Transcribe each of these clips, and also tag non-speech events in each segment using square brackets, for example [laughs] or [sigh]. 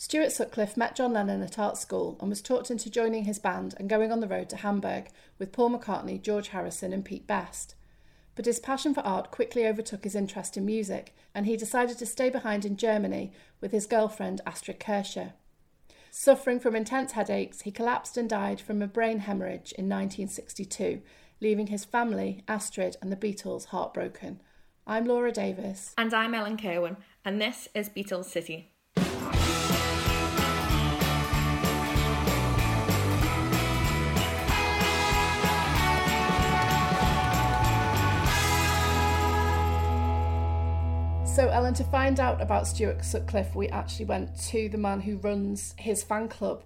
Stuart Sutcliffe met John Lennon at art school and was talked into joining his band and going on the road to Hamburg with Paul McCartney, George Harrison, and Pete Best. But his passion for art quickly overtook his interest in music, and he decided to stay behind in Germany with his girlfriend Astrid Kirchherr. Suffering from intense headaches, he collapsed and died from a brain hemorrhage in 1962, leaving his family, Astrid, and the Beatles heartbroken. I'm Laura Davis. And I'm Ellen Kerwin, and this is Beatles City. So, Ellen, to find out about Stuart Sutcliffe, we actually went to the man who runs his fan club.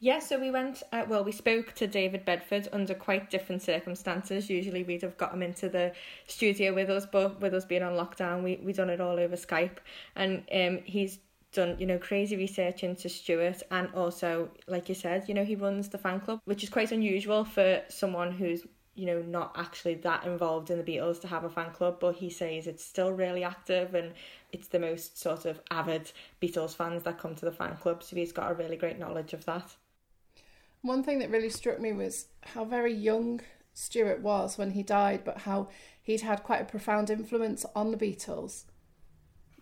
Yeah, so we went, uh, well, we spoke to David Bedford under quite different circumstances. Usually we'd have got him into the studio with us, but with us being on lockdown, we, we done it all over Skype. And um, he's done, you know, crazy research into Stuart and also, like you said, you know, he runs the fan club, which is quite unusual for someone who's you know, not actually that involved in the Beatles to have a fan club, but he says it's still really active and it's the most sort of avid Beatles fans that come to the fan club. So he's got a really great knowledge of that. One thing that really struck me was how very young Stuart was when he died, but how he'd had quite a profound influence on the Beatles.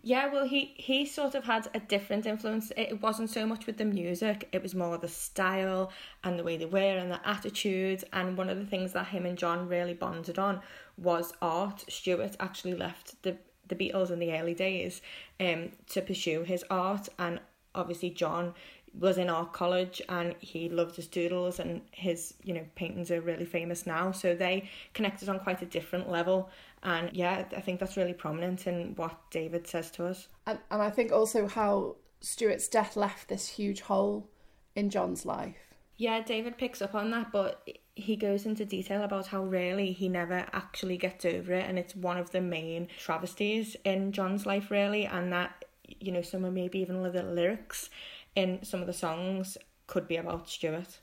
Yeah, well, he he sort of had a different influence. It wasn't so much with the music; it was more the style and the way they were and the attitudes. And one of the things that him and John really bonded on was art. Stuart actually left the the Beatles in the early days um to pursue his art, and obviously John was in art college and he loved his doodles and his you know paintings are really famous now so they connected on quite a different level and yeah, I think that's really prominent in what David says to us. And, and I think also how Stuart's death left this huge hole in John's life. Yeah, David picks up on that, but he goes into detail about how really he never actually gets over it, and it's one of the main travesties in John's life, really, and that you know some of maybe even the lyrics in some of the songs could be about Stuart.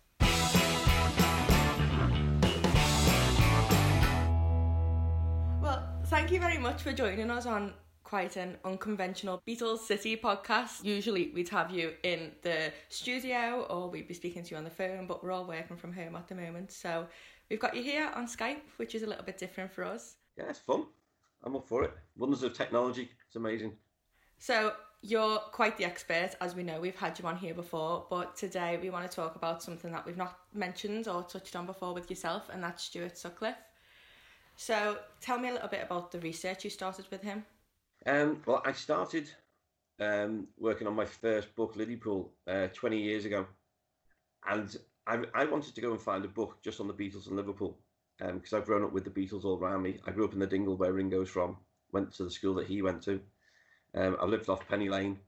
Thank you very much for joining us on quite an unconventional Beatles City podcast. Usually we'd have you in the studio or we'd be speaking to you on the phone, but we're all working from home at the moment. So we've got you here on Skype, which is a little bit different for us. Yeah, it's fun. I'm up for it. Wonders of technology. It's amazing. So you're quite the expert, as we know. We've had you on here before, but today we want to talk about something that we've not mentioned or touched on before with yourself, and that's Stuart Sutcliffe. So tell me a little bit about the research you started with him. Um, well, I started um, working on my first book, Liverpool, uh, 20 years ago. And I, I wanted to go and find a book just on the Beatles and Liverpool because um, I've grown up with the Beatles all around me. I grew up in the Dingle where Ringo's from, went to the school that he went to. Um, I lived off Penny Lane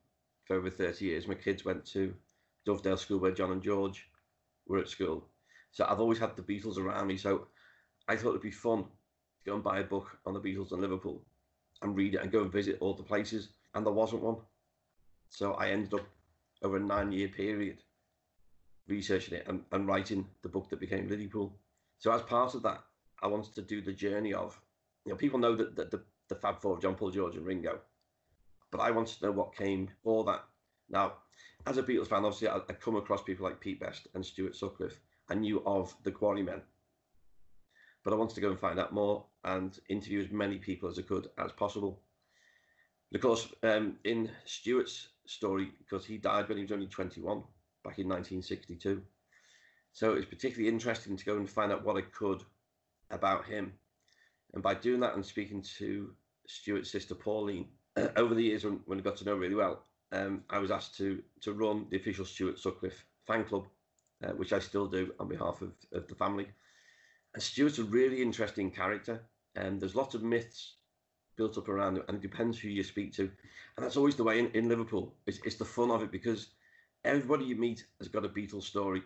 for over 30 years. My kids went to Dovedale School where John and George were at school. So I've always had the Beatles around me. So I thought it'd be fun go and buy a book on the Beatles and Liverpool and read it and go and visit all the places. And there wasn't one. So I ended up over a nine year period researching it and, and writing the book that became Liverpool. So as part of that, I wanted to do the journey of, you know, people know that, the, the Fab Four of John, Paul, George, and Ringo, but I wanted to know what came before that. Now, as a Beatles fan, obviously, I, I come across people like Pete Best and Stuart Sutcliffe. I knew of the Quarrymen, but I wanted to go and find out more and interview as many people as I could as possible. of course, um, in Stuart's story, because he died when he was only 21 back in 1962, so it was particularly interesting to go and find out what I could about him. And by doing that and speaking to Stuart's sister Pauline, [clears throat] over the years when, when I got to know really well, um, I was asked to to run the official Stuart Sutcliffe fan club, uh, which I still do on behalf of, of the family. Stuart's a really interesting character, and there's lots of myths built up around it, and it depends who you speak to. And that's always the way in, in Liverpool. It's, it's the fun of it because everybody you meet has got a Beatles story.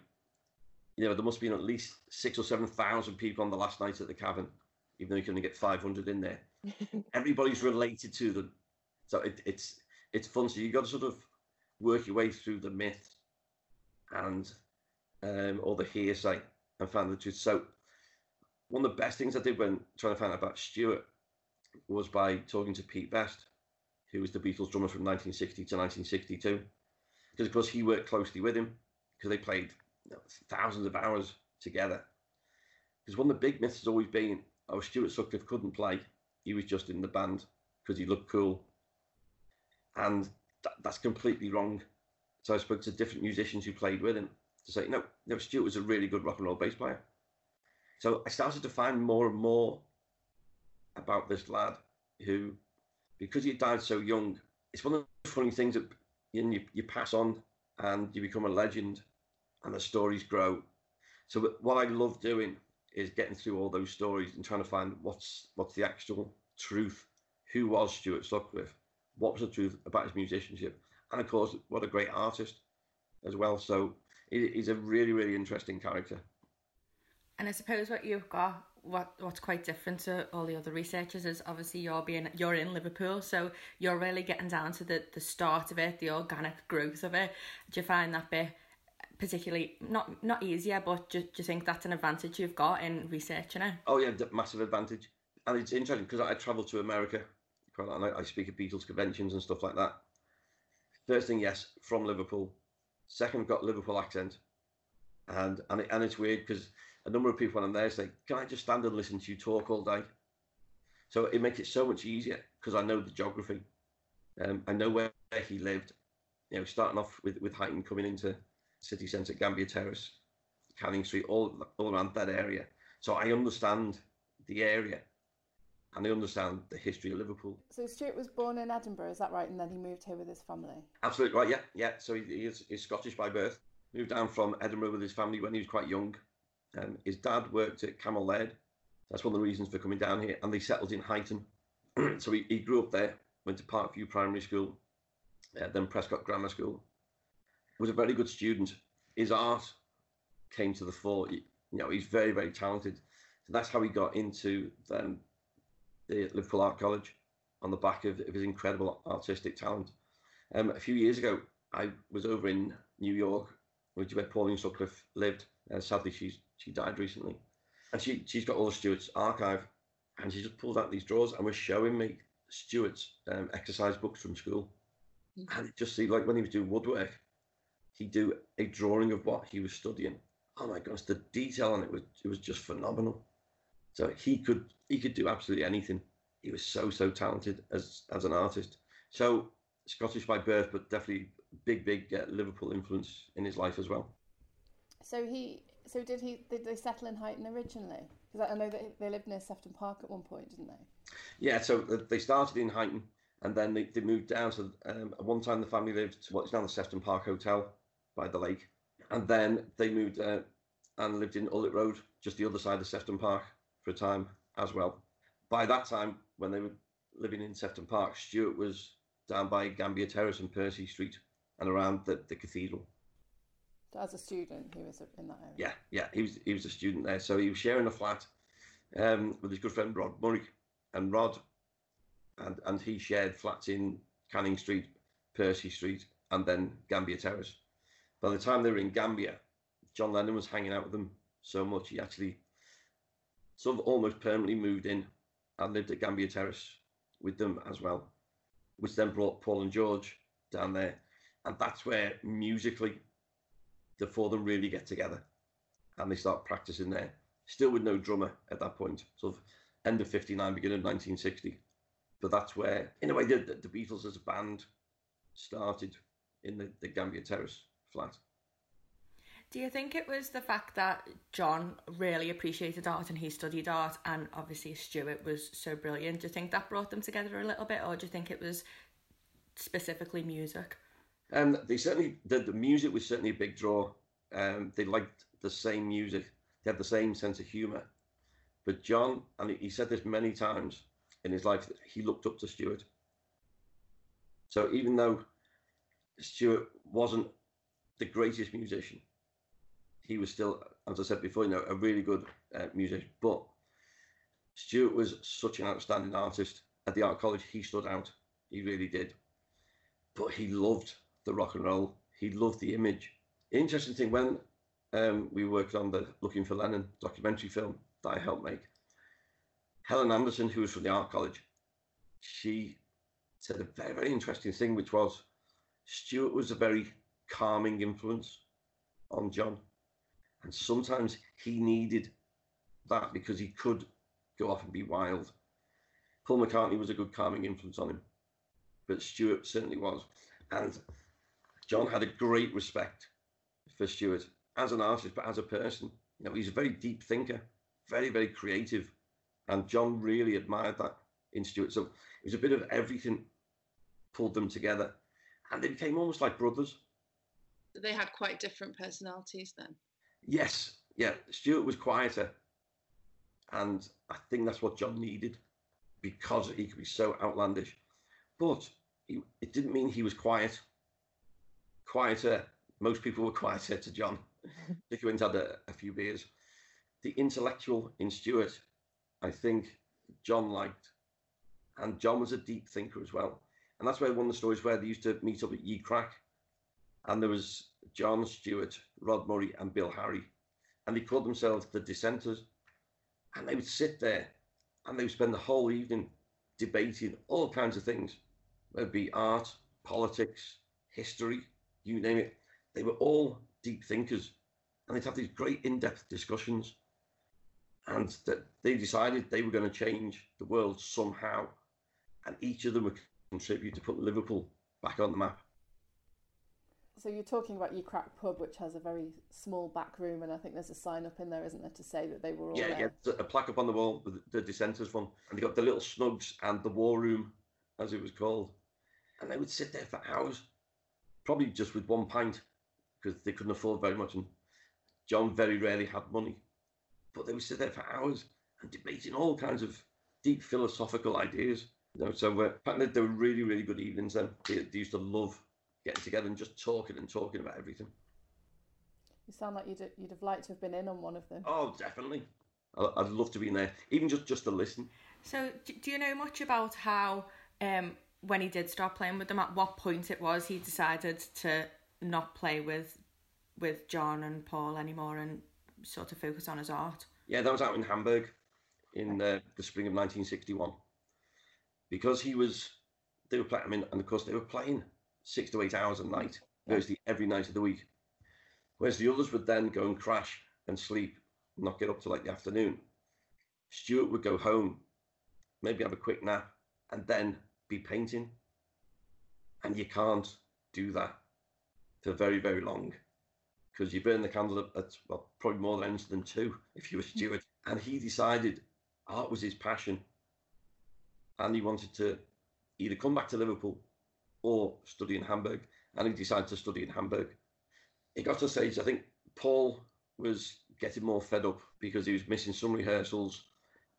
you know, there must have been at least six or seven thousand people on the last night at the Cavern, even though you can only get 500 in there. [laughs] Everybody's related to them. So it, it's it's fun. So you've got to sort of work your way through the myth and um, or the hearsay and find the truth. So one of the best things I did when trying to find out about Stuart was by talking to Pete Best, who was the Beatles drummer from 1960 to 1962. Because of course he worked closely with him because they played you know, thousands of hours together. Because one of the big myths has always been, oh, Stuart Sutcliffe couldn't play. He was just in the band because he looked cool. And that, that's completely wrong. So I spoke to different musicians who played with him to say, no, no, Stuart was a really good rock and roll bass player. So I started to find more and more about this lad who, because he died so young, it's one of the funny things that you, know, you, you pass on and you become a legend and the stories grow. So what I love doing is getting through all those stories and trying to find what's what's the actual truth. Who was Stuart Sutcliffe? What was the truth about his musicianship? And of course, what a great artist as well. So he's a really, really interesting character. And I suppose what you've got, what what's quite different to all the other researchers is obviously you're being you're in Liverpool, so you're really getting down to the the start of it, the organic growth of it. Do you find that bit particularly not not easier, but do, do you think that's an advantage you've got in researching it? Oh yeah, massive advantage, and it's interesting because I travel to America quite a lot, and I, I speak at Beatles conventions and stuff like that. First thing, yes, from Liverpool. Second, got Liverpool accent, and and it, and it's weird because a number of people when I'm there say, "Can I just stand and listen to you talk all day?" So it makes it so much easier because I know the geography. Um, I know where he lived. You know, starting off with with Huyton coming into city centre, Gambier Terrace, Canning Street, all all around that area. So I understand the area, and I understand the history of Liverpool. So Stuart was born in Edinburgh, is that right? And then he moved here with his family. Absolutely right. Yeah, yeah. So he, he is he's Scottish by birth. Moved down from Edinburgh with his family when he was quite young. Um, his dad worked at Cammell Laird. That's one of the reasons for coming down here. And they settled in Huyton. [clears throat] so he, he grew up there, went to Parkview Primary School, uh, then Prescot Grammar School, was a very good student. His art came to the fore. You know, he's very, very talented. So that's how he got into um, the Liverpool Art College on the back of, of his incredible artistic talent. Um, a few years ago, I was over in New York, which is where Pauline Sutcliffe lived. Uh, sadly, she's she died recently, and she she's got all the Stuart's archive, and she just pulled out these drawers and was showing me Stuart's um, exercise books from school, mm-hmm. and it just seemed like when he was doing woodwork, he'd do a drawing of what he was studying. Oh my gosh, the detail on it was it was just phenomenal. So he could he could do absolutely anything. He was so so talented as as an artist. So Scottish by birth, but definitely big big uh, Liverpool influence in his life as well. So he so did he did they settle in Huyton originally? Because I know that they lived near Sefton Park at one point, didn't they? Yeah, so they started in Huyton and then they, they moved down. So um, at one time the family lived to what's now the Sefton Park Hotel by the lake, and then they moved uh, and lived in Ullet Road, just the other side of Sefton Park, for a time as well. By that time, when they were living in Sefton Park, Stuart was down by Gambier Terrace and Percy Street and around the, the cathedral. As a student, he was in that area. Yeah, yeah, he was he was a student there, so he was sharing a flat um, with his good friend Rod Murray, and Rod and and he shared flats in Canning Street, Percy Street, and then Gambier Terrace. By the time they were in Gambier, John Lennon was hanging out with them so much he actually sort of almost permanently moved in and lived at Gambier Terrace with them as well, which then brought Paul and George down there. And that's where musically the four of them really get together and they start practicing there. Still with no drummer at that point, sort of end of 59, beginning of 1960. But that's where, in a way, the, the Beatles as a band started in the, the Gambier Terrace flat. Do you think it was the fact that John really appreciated art and he studied art, and obviously Stuart was so brilliant? Do you think that brought them together a little bit, or do you think it was specifically music? Um, they certainly the, the music was certainly a big draw. Um, they liked the same music. They had the same sense of humour. But John, and he said this many times in his life, that he looked up to Stuart. So even though Stuart wasn't the greatest musician. he was still, as I said before, you know, a really good uh, musician. But Stuart was such an outstanding artist at the art college. He stood out. He really did. But he loved the rock and roll. He loved the image. Interesting thing when um, we worked on the Looking for Lennon documentary film that I helped make. Helen Anderson, who was from the art college, she said a very, very interesting thing, which was Stuart was a very calming influence on John. And sometimes he needed that because he could go off and be wild. Paul McCartney was a good calming influence on him, but Stuart certainly was. And John had a great respect for Stuart as an artist, but as a person. You know, he's a very deep thinker, very, very creative. And John really admired that in Stuart. So it was a bit of everything pulled them together. And they became almost like brothers. They had quite different personalities then. Yes, yeah. Stuart was quieter. And I think that's what John needed because he could be so outlandish. But he, it didn't mean he was quiet. Quieter. Most people were quieter to John. [laughs] Dick went had a, a few beers. The intellectual in Stuart, I think John liked. And John was a deep thinker as well. And that's where one of the stories where they used to meet up at Ye Cracke. And there was John Stuart, Rod Murray, and Bill Harry. And they called themselves the dissenters. And they would sit there and they would spend the whole evening debating all kinds of things. It be art, politics, history, you name it. They were all deep thinkers. And they'd have these great in-depth discussions. And that they decided they were going to change the world somehow. And each of them would contribute to put Liverpool back on the map. So you're talking about Ye Cracke Pub, which has a very small back room, and I think there's a sign up in there, isn't there, to say that they were all yeah, there? Yeah, a plaque up on the wall with the dissenters one, and they got the little snugs and the war room, as it was called, and they would sit there for hours, probably just with one pint, because they couldn't afford very much, and John very rarely had money, but they would sit there for hours and debating all kinds of deep philosophical ideas. You know, so uh, apparently they were really, really good evenings. Then they, they used to love getting together and just talking and talking about everything. You sound like you'd you'd have liked to have been in on one of them. Oh, definitely. I'd love to be in there, even just just to listen. So, do you know much about how um, when he did start playing with them, at what point it was he decided to not play with with John and Paul anymore and sort of focus on his art? Yeah, that was out in Hamburg in uh, the spring of 1961. Because he was, they were playing, I mean, and of course they were playing six to eight hours a night, mostly every night of the week. Whereas the others would then go and crash and sleep, not get up till like the afternoon. Stuart would go home, maybe have a quick nap, and then be painting. And you can't do that for very, very long because you burn the candle at, well, probably more than than two if you were Stuart. And he decided art was his passion. And he wanted to either come back to Liverpool or study in Hamburg. And he decided to study in Hamburg. It got to a stage, I think Paul was getting more fed up because he was missing some rehearsals,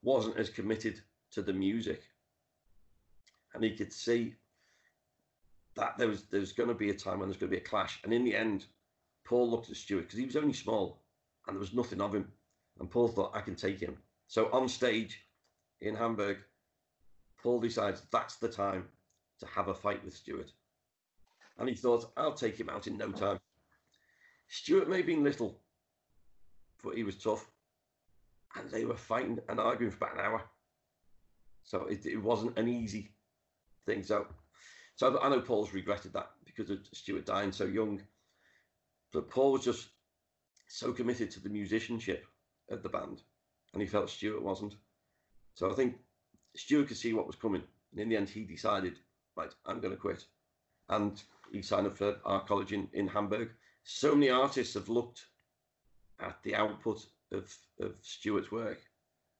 wasn't as committed to the music. And he could see that there was there was going to be a time when there's going to be a clash. And in the end, Paul looked at Stuart because he was only small and there was nothing of him. And Paul thought, I can take him. So on stage in Hamburg, Paul decides that's the time to have a fight with Stuart. And he thought, I'll take him out in no time. Stuart may have been little, but he was tough. And they were fighting and arguing for about an hour. So it, it wasn't an easy thing. So, so I know Paul's regretted that because of Stuart dying so young. But Paul was just so committed to the musicianship of the band, and he felt Stuart wasn't. So I think Stuart could see what was coming, and in the end, he decided, right, I'm going to quit, and he signed up for art college in, in Hamburg. So many artists have looked at the output of, of Stuart's work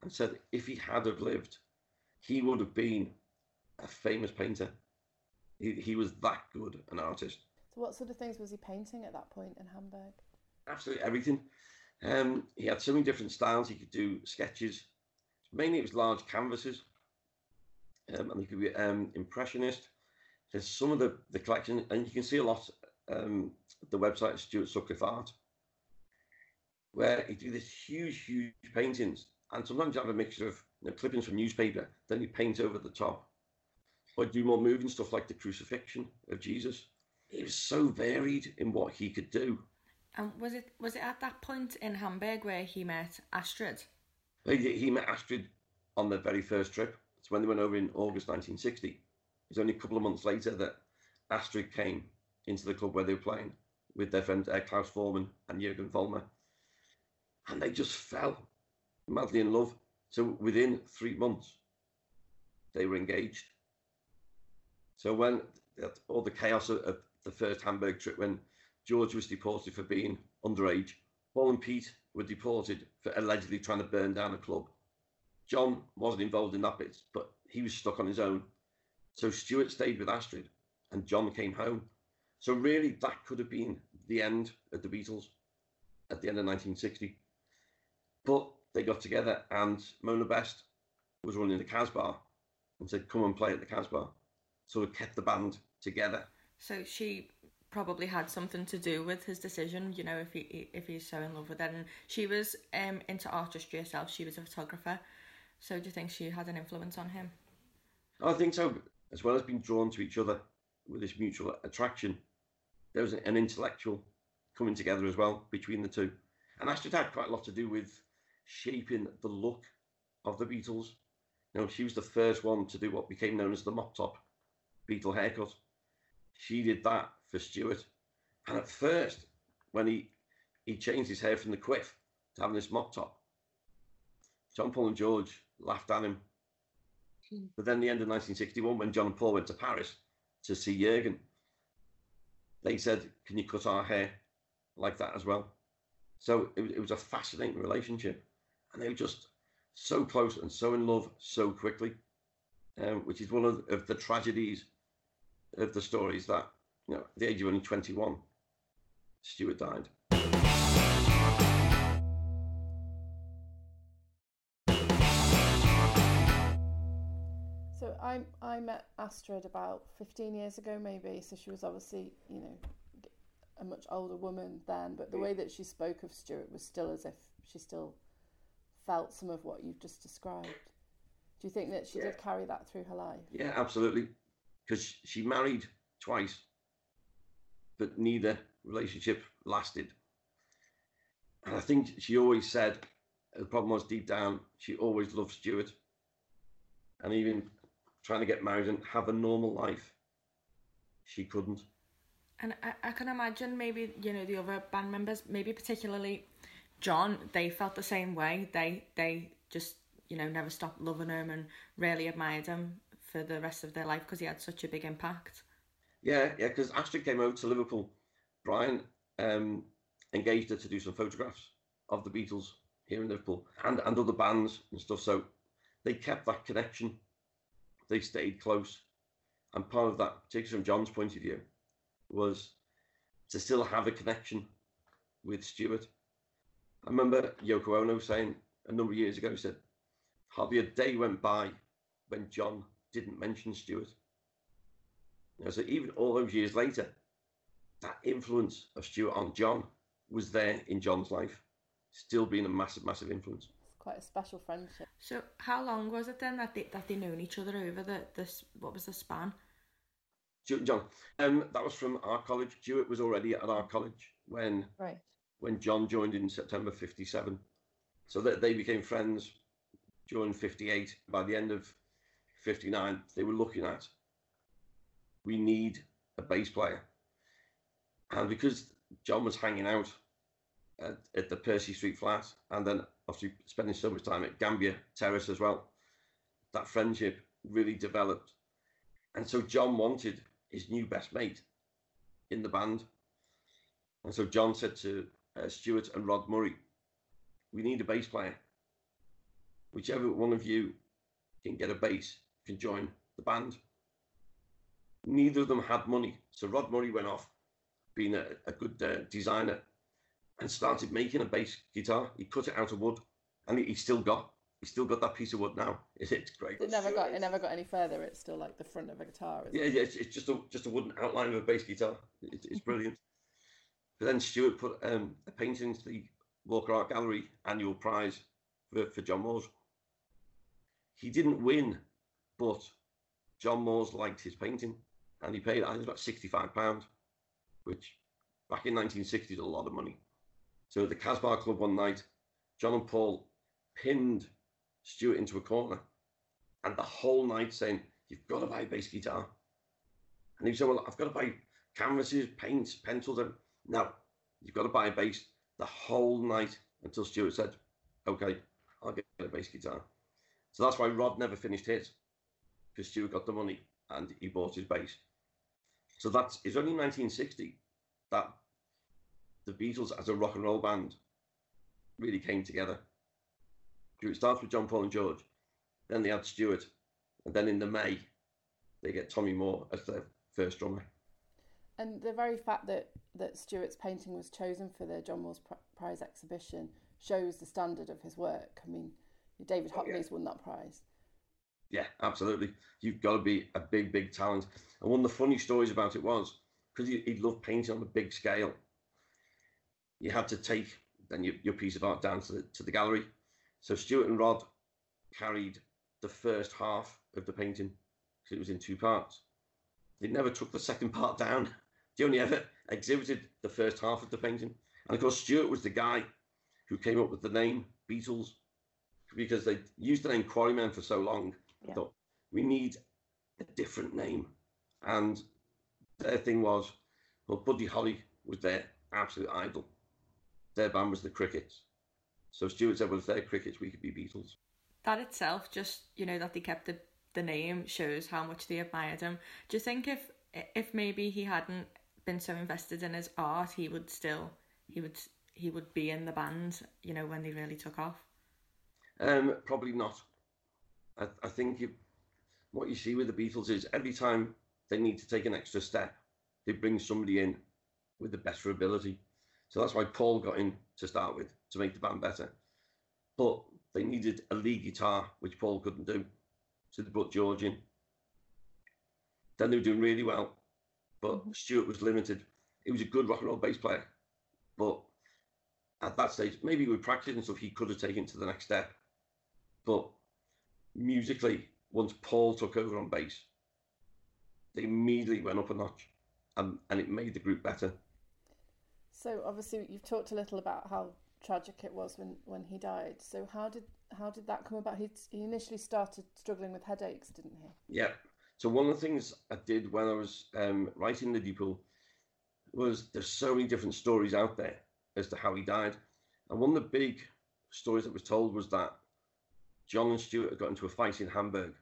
and said if he had have lived, he would have been a famous painter. He, he was that good an artist. So, what sort of things was he painting at that point in Hamburg? Absolutely everything. Um, he had so many different styles. He could do sketches. Mainly, it was large canvases, um, and he could be um, impressionist. There's some of the, the collection, and you can see a lot. Um, the website Stuart Sutcliffe Art. where he do these huge, huge paintings, and sometimes you have a mixture of you know, clippings from newspaper, then you paint over the top, or do more moving stuff like the crucifixion of Jesus. He was so varied in what he could do. And was it was it at that point in Hamburg where he met Astrid? He, he met Astrid on the very first trip. It's when they went over in August 1960. It was only a couple of months later that Astrid came into the club where they were playing with their friend uh, Klaus Voormann and Jürgen Vollmer. And they just fell madly in love. So within three months, they were engaged. So when all the chaos of, of the first Hamburg trip, when George was deported for being underage, Paul and Pete were deported for allegedly trying to burn down a club. John wasn't involved in that bit, but he was stuck on his own. So Stuart stayed with Astrid and John came home. So really, that could have been the end of the Beatles at the end of 1960. But they got together and Mona Best was running the Casbah and said, come and play at the Casbah. So of kept the band together. So she probably had something to do with his decision, you know, if he if he's so in love with it. And she was um, into artistry herself. She was a photographer. So do you think she had an influence on him? I think so. As well as being drawn to each other with this mutual attraction, there was an intellectual coming together as well between the two. And Astrid had quite a lot to do with shaping the look of the Beatles. You know, she was the first one to do what became known as the mop top Beatle haircut. She did that for Stuart. And at first, when he he changed his hair from the quiff to having this mop top, John Paul and George laughed at him. Hmm. But then the end of 1961, when John and Paul went to Paris to see Jurgen, they said, "Can you cut our hair like that as well?" So it, it was a fascinating relationship, and they were just so close and so in love so quickly, um, which is one of, of the tragedies of the stories that you know, at the age of only 21, Stuart died. So I I met Astrid about 15 years ago maybe so she was obviously you know a much older woman then but the way that she spoke of Stuart was still as if she still felt some of what you've just described. Do you think that she yeah. did carry that through her life? Yeah, absolutely. Because she married twice but neither relationship lasted. And I think she always said the problem was deep down, she always loved Stuart. And even trying to get married and have a normal life, she couldn't. And I, I can imagine maybe, you know, the other band members, maybe particularly John, they felt the same way. They they just, you know, never stopped loving him and really admired him for the rest of their life because he had such a big impact. Yeah, yeah, because Astrid came over to Liverpool. Brian um, engaged her to do some photographs of the Beatles here in Liverpool and, and other bands and stuff. So they kept that connection. They stayed close. And part of that, particularly from John's point of view, was to still have a connection with Stuart. I remember Yoko Ono saying a number of years ago, he said, hardly a day went by when John didn't mention Stuart. You know, so even all those years later, that influence of Stuart on John was there in John's life, still being a massive, massive influence. It's quite a special friendship. So, how long was it then that they that they known each other over the this? What was the span? John, um, that was from our college. Stuart was already at our college when right. when John joined in September '57. So that they became friends during '58. By the end of '59, they were looking at we need a bass player. And because John was hanging out at, at the Percy Street flat and then obviously spending so much time at Gambier Terrace as well, that friendship really developed. And so John wanted his new best mate in the band. And so John said to uh, Stuart and Rod Murray, we need a bass player. Whichever one of you can get a bass can join the band neither of them had money. So Rod Murray went off, being a, a good uh, designer, and started making a bass guitar. He cut it out of wood, and he, he still got he still got that piece of wood now. [laughs] It's great. It never got it never got any further. It's still like the front of a guitar. yeah, it? yeah. It's, it's, just a just a wooden outline of a bass guitar. It, it's brilliant. [laughs] but then Stuart put um, a painting into the Walker Art Gallery annual prize for, for John Moores. He didn't win, but John Moores liked his painting and he paid, I think, about £65, which back in 1960 is a lot of money. So at the Casbah Club one night, John and Paul pinned Stuart into a corner and the whole night saying, You've got to buy a bass guitar. And he said, Well, I've got to buy canvases, paints, pencils. And no, you've got to buy a bass the whole night until Stuart said, Okay, I'll get a bass guitar. So that's why Rod never finished his, because Stuart got the money and he bought his bass. So that's it's only 1960 that the Beatles as a rock and roll band really came together. It starts with John, Paul, and George. Then they had Stuart, and then in the May, they get Tommy Moore as their first drummer. And the very fact that that Stuart's painting was chosen for the John Moores Prize exhibition shows the standard of his work. I mean, David Hockney's oh, yeah. won that prize. Yeah, absolutely. You've got to be a big, big talent. And one of the funny stories about it was because he, loved painting on a big scale. You had to take then your, your piece of art down to the, to the gallery. So Stuart and Rod carried the first half of the painting because it was in two parts. They never took the second [laughs] part down. They only ever exhibited the first half of the painting. And of course, Stuart was the guy who came up with the name Beatles because they used the name Quarrymen for so long. Yeah. Thought we need a different name, and their thing was, well, Buddy Holly was their absolute idol. Their band was the Crickets. So Stuart said, well, if they're Crickets, we could be Beatles. That itself, just you know, that they kept the the name shows how much they admired him. Do you think if if maybe he hadn't been so invested in his art, he would still he would he would be in the band, you know, when they really took off? Um, probably not. I, I think you, what you see with the Beatles is every time they need to take an extra step, they bring somebody in with the better ability. So that's why Paul got in to start with to make the band better. But they needed a lead guitar, which Paul couldn't do. So they brought George in. Then they were doing really well, but mm-hmm. Stuart was limited. He was a good rock and roll bass player, but at that stage, maybe with practice and stuff, he could have taken to the next step. But musically, once Paul took over on bass, they immediately went up a notch, and and it made the group better. So obviously, you've talked a little about how tragic it was when, when he died. So how did how did that come about? He he initially started struggling with headaches, didn't he? Yeah. So one of the things I did when I was um, writing Liverpool was there's so many different stories out there as to how he died, and one of the big stories that was told was that John and Stuart had got into a fight in Hamburg,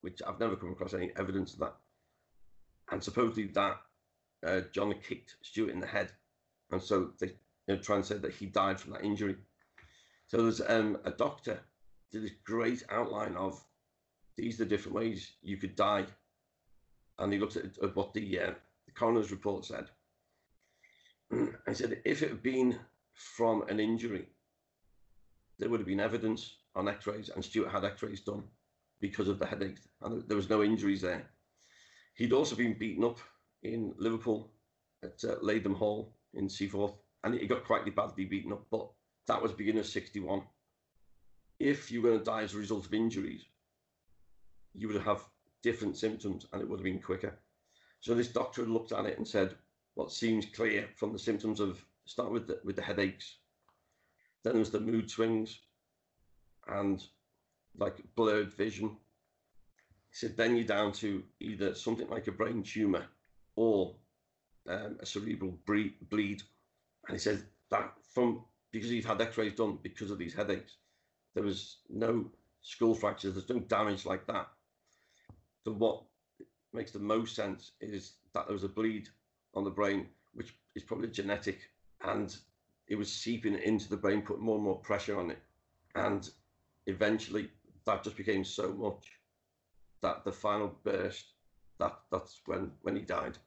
which I've never come across any evidence of that. And supposedly that uh, John had kicked Stuart in the head, and so they you know, try and say that he died from that injury. So there's um, a doctor did this great outline of these are the different ways you could die, and he looked at, at what the, uh, the coroner's report said. [clears throat] I said if it had been from an injury, there would have been evidence on x-rays and Stuart had x-rays done because of the headache and there was no injuries there. He'd also been beaten up in Liverpool at uh, Lathom Hall in Seaforth and he got quite badly beaten up, but that was beginning of 61. If you were going to die as a result of injuries, you would have different symptoms and it would have been quicker. So this doctor looked at it and said, what seems clear from the symptoms of start with the, with the headaches, then there was the mood swings, and like blurred vision. He said, then you're down to either something like a brain tumor or um, a cerebral bleed. And he said that from because he'd had x-rays done because of these headaches, there was no skull fractures, there's no damage like that. So what makes the most sense is that there was a bleed on the brain, which is probably genetic, and it was seeping into the brain, putting more and more pressure on it. And eventually that just became so much that the final burst that that's when when he died.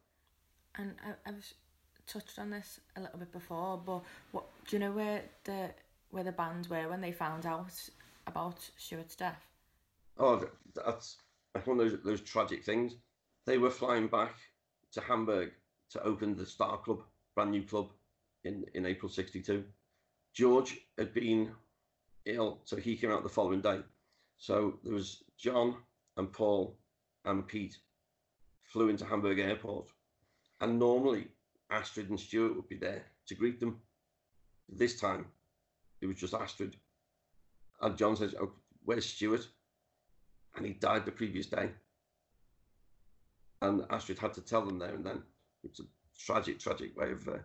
And I, I was touched on this a little bit before but what do you know where the where the band were when they found out about Stuart's death? Oh that's like one of those those tragic things. They were flying back to Hamburg to open the Star Club brand new club in in April 62 George had been ill, so he came out the following day. So there was John and Paul and Pete flew into Hamburg Airport, and normally Astrid and Stuart would be there to greet them. This time, it was just Astrid. And John says, oh, "Where's Stuart?" And he died the previous day. And Astrid had to tell them there and then. It's a tragic, tragic way of, uh,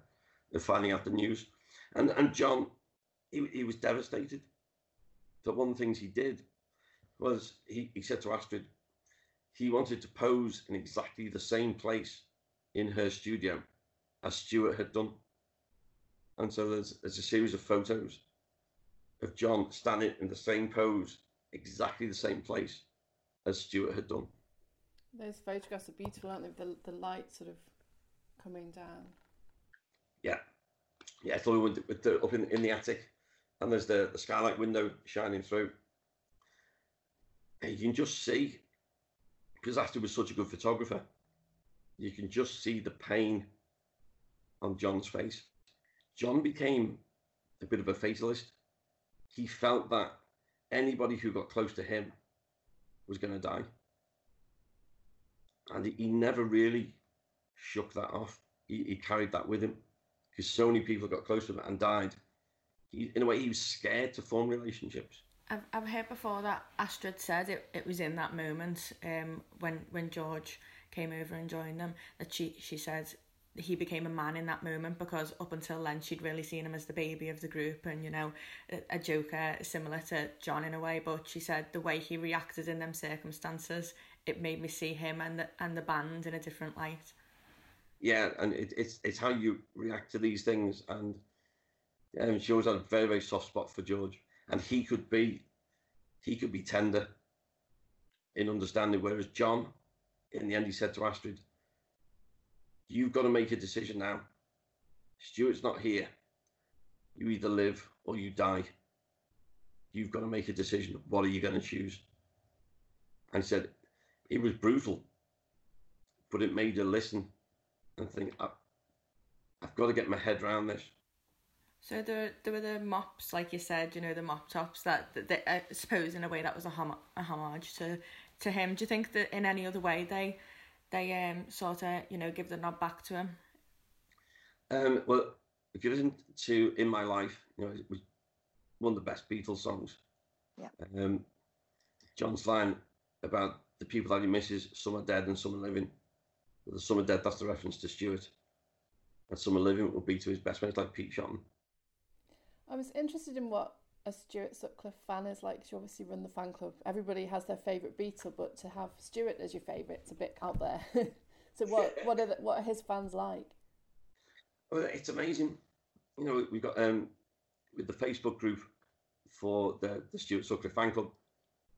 of finding out the news. And and John, he, he was devastated. But one of the things he did was he, he said to Astrid, he wanted to pose in exactly the same place in her studio as Stuart had done. And so there's, there's a series of photos of John standing in the same pose, exactly the same place as Stuart had done. Those photographs are beautiful, aren't they? The, the light sort of coming down. Yeah. Yeah, so we went with the, up in, in the attic, and there's the, the skylight window shining through. And you can just see, because Astrid was such a good photographer, you can just see the pain on John's face. John became a bit of a fatalist. He felt that anybody who got close to him was going to die. And he, he never really shook that off. He, he carried that with him because so many people got close to him and died. He, in a way, he was scared to form relationships. I've, I've heard before that Astrid said it, it was in that moment um, when when George came over and joined them that she, she said he became a man in that moment because up until then she'd really seen him as the baby of the group and you know a, a joker similar to John in a way but she said the way he reacted in them circumstances it made me see him and the and the band in a different light yeah and it, it's it's how you react to these things and um, she always had a very very soft spot for George and he could be he could be tender in understanding whereas John in the end he said to Astrid You've got to make a decision now. Stuart's not here. You either live or you die. You've got to make a decision. What are you going to choose? And he said, it was brutal, but it made her listen and think, I've got to get my head around this. So there, there were the mops, like you said, you know, the mop tops. That, that they, I suppose, in a way, that was a, hom- a homage to to him. Do you think that in any other way they they um sort of you know give the nod back to him? Um, well, if you listen to "In My Life," you know it was one of the best Beatles songs. Yeah. Um, John's line about the people that he misses, some are dead and some are living. The some are dead, that's the reference to Stuart. And some are living would be to his best mates like Pete Shotton. I was interested in what a Stuart Sutcliffe fan is like. You obviously run the fan club. Everybody has their favourite Beatle, but to have Stuart as your favourite, it's a bit out there. [laughs] so what [laughs] what are the, what are his fans like? Well, it's amazing. You know, we've got um with the Facebook group for the the Stuart Sutcliffe fan club,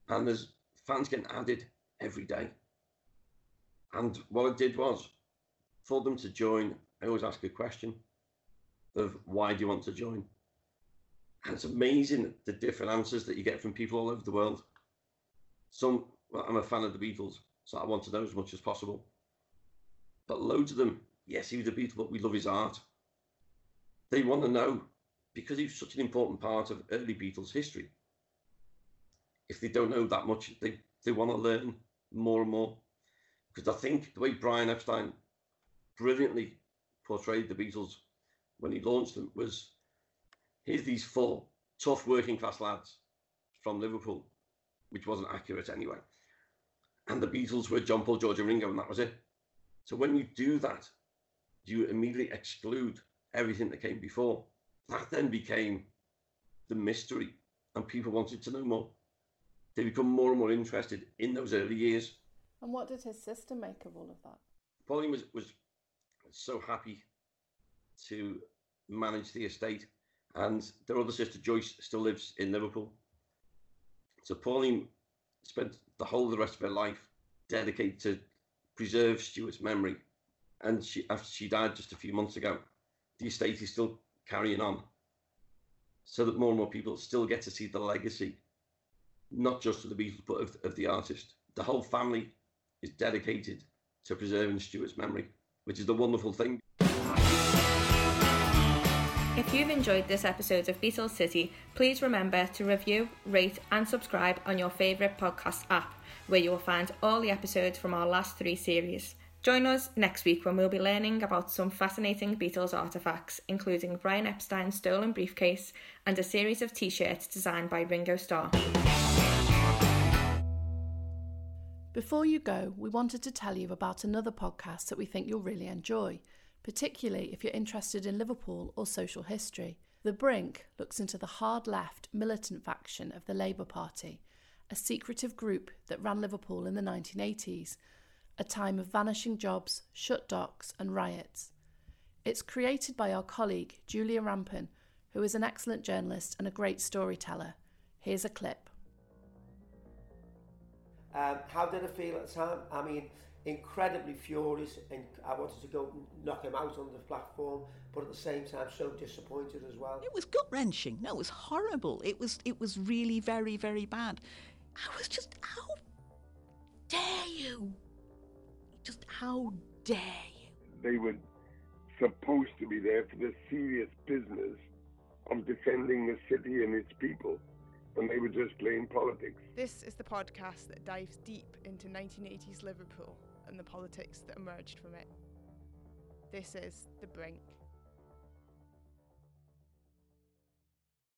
and there's fans getting added every day. And what I did was for them to join. I always ask a question of why do you want to join and it's amazing the different answers that you get from people all over the world. Some, well, I'm a fan of the Beatles, so I want to know as much as possible. But loads of them, yes, he was a Beatle, but we love his art. They want to know because he was such an important part of early Beatles history. If they don't know that much, they, they want to learn more and more. Because I think the way Brian Epstein brilliantly portrayed the Beatles when he launched them was here's these four tough working class lads from Liverpool, which wasn't accurate anyway. And the Beatles were John Paul, George, and Ringo, and that was it. So when you do that, you immediately exclude everything that came before. That then became the mystery, and people wanted to know more. They become more and more interested in those early years. And what did his sister make of all of that? Pauline was, was so happy to manage the estate and their other sister Joyce still lives in Liverpool. So Pauline spent the whole of the rest of her life dedicated to preserve Stuart's memory. And she, after she died just a few months ago, the estate is still carrying on, so that more and more people still get to see the legacy, not just of the Beatles but of, of the artist. The whole family is dedicated to preserving Stuart's memory, which is the wonderful thing. If you've enjoyed this episode of Beatles City, please remember to review, rate, and subscribe on your favourite podcast app, where you will find all the episodes from our last three series. Join us next week when we'll be learning about some fascinating Beatles artefacts, including Brian Epstein's stolen briefcase and a series of t shirts designed by Ringo Starr. Before you go, we wanted to tell you about another podcast that we think you'll really enjoy, particularly if you're interested in Liverpool or social history. The Brink looks into the hard left militant faction of the Labour Party, a secretive group that ran Liverpool in the 1980s a time of vanishing jobs, shut docks, and riots. It's created by our colleague, Julia Rampen, who is an excellent journalist and a great storyteller. Here's a clip. Um, how did I feel at the time? I mean, incredibly furious, and I wanted to go knock him out on the platform, but at the same time, so disappointed as well. It was gut wrenching. No, it was horrible. It was it was really very very bad. I was just how dare you? Just how dare you? They were supposed to be there for the serious business of defending the city and its people, and they were just playing politics. This is the podcast that dives deep into 1980s Liverpool and the politics that emerged from it. This is The Brink.